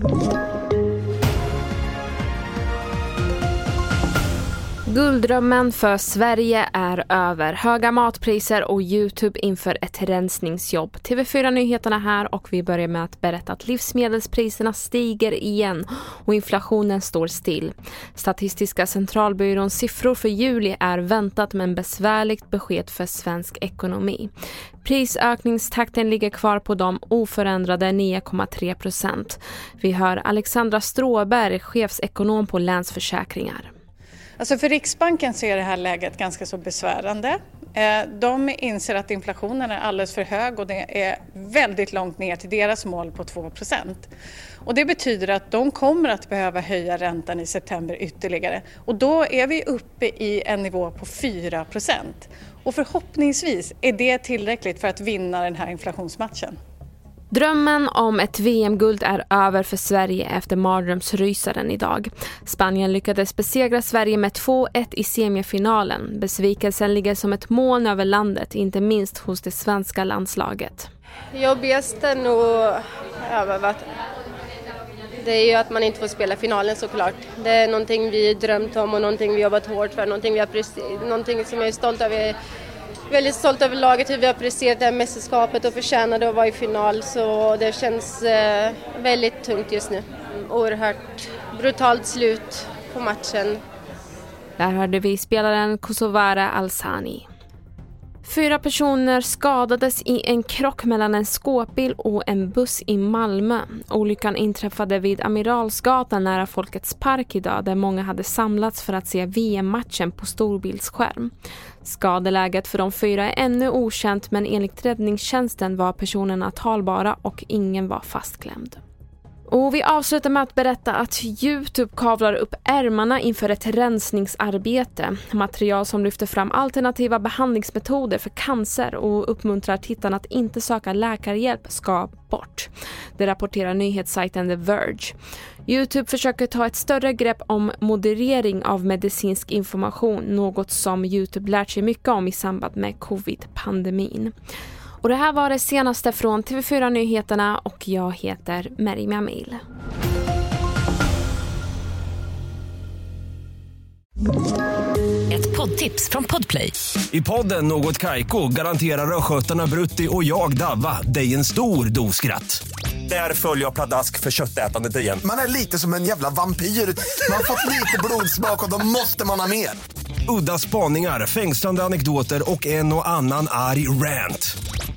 Thank you. Gulddrömmen för Sverige är över. Höga matpriser och Youtube inför ett rensningsjobb. TV4 Nyheterna här och vi börjar med att berätta att livsmedelspriserna stiger igen och inflationen står still. Statistiska centralbyråns siffror för juli är väntat men besvärligt besked för svensk ekonomi. Prisökningstakten ligger kvar på de oförändrade 9,3 procent. Vi hör Alexandra Stråberg, chefsekonom på Länsförsäkringar. Alltså för Riksbanken så är det här läget ganska så besvärande. Eh, de inser att inflationen är alldeles för hög och det är väldigt långt ner till deras mål på 2 och Det betyder att de kommer att behöva höja räntan i september ytterligare och då är vi uppe i en nivå på 4 och förhoppningsvis är det tillräckligt för att vinna den här inflationsmatchen. Drömmen om ett VM-guld är över för Sverige efter mardrömsrysaren idag. Spanien lyckades besegra Sverige med 2-1 i semifinalen. Besvikelsen ligger som ett moln över landet, inte minst hos det svenska landslaget. Jobbigast är nog över det är ju att man inte får spela finalen såklart. Det är någonting vi drömt om och någonting vi jobbat hårt för, någonting, vi har någonting som jag är stolt över väldigt stolt över laget, hur vi har presterat det här mästerskapet och förtjänade att vara i final. Så det känns eh, väldigt tungt just nu. Oerhört brutalt slut på matchen. Där hörde vi spelaren Kosovare Alsani. Fyra personer skadades i en krock mellan en skåpbil och en buss i Malmö. Olyckan inträffade vid Amiralsgatan nära Folkets park idag där många hade samlats för att se VM-matchen på storbildsskärm. Skadeläget för de fyra är ännu okänt men enligt räddningstjänsten var personerna talbara och ingen var fastklämd. Och vi avslutar med att berätta att Youtube kavlar upp ärmarna inför ett rensningsarbete. Material som lyfter fram alternativa behandlingsmetoder för cancer och uppmuntrar tittarna att inte söka läkarhjälp ska bort. Det rapporterar nyhetssajten The Verge. Youtube försöker ta ett större grepp om moderering av medicinsk information, något som Youtube lärt sig mycket om i samband med covid-pandemin. Och det här var det senaste från TV4 Nyheterna och jag heter Merimi Amil. Ett poddtips från Podplay. I podden Något Kaiko garanterar östgötarna Brutti och jag, Davva, dig en stor dos skratt. Där följer jag pladask för köttätandet igen. Man är lite som en jävla vampyr. Man har fått lite blodsmak och då måste man ha mer. Udda spaningar, fängslande anekdoter och en och annan arg rant.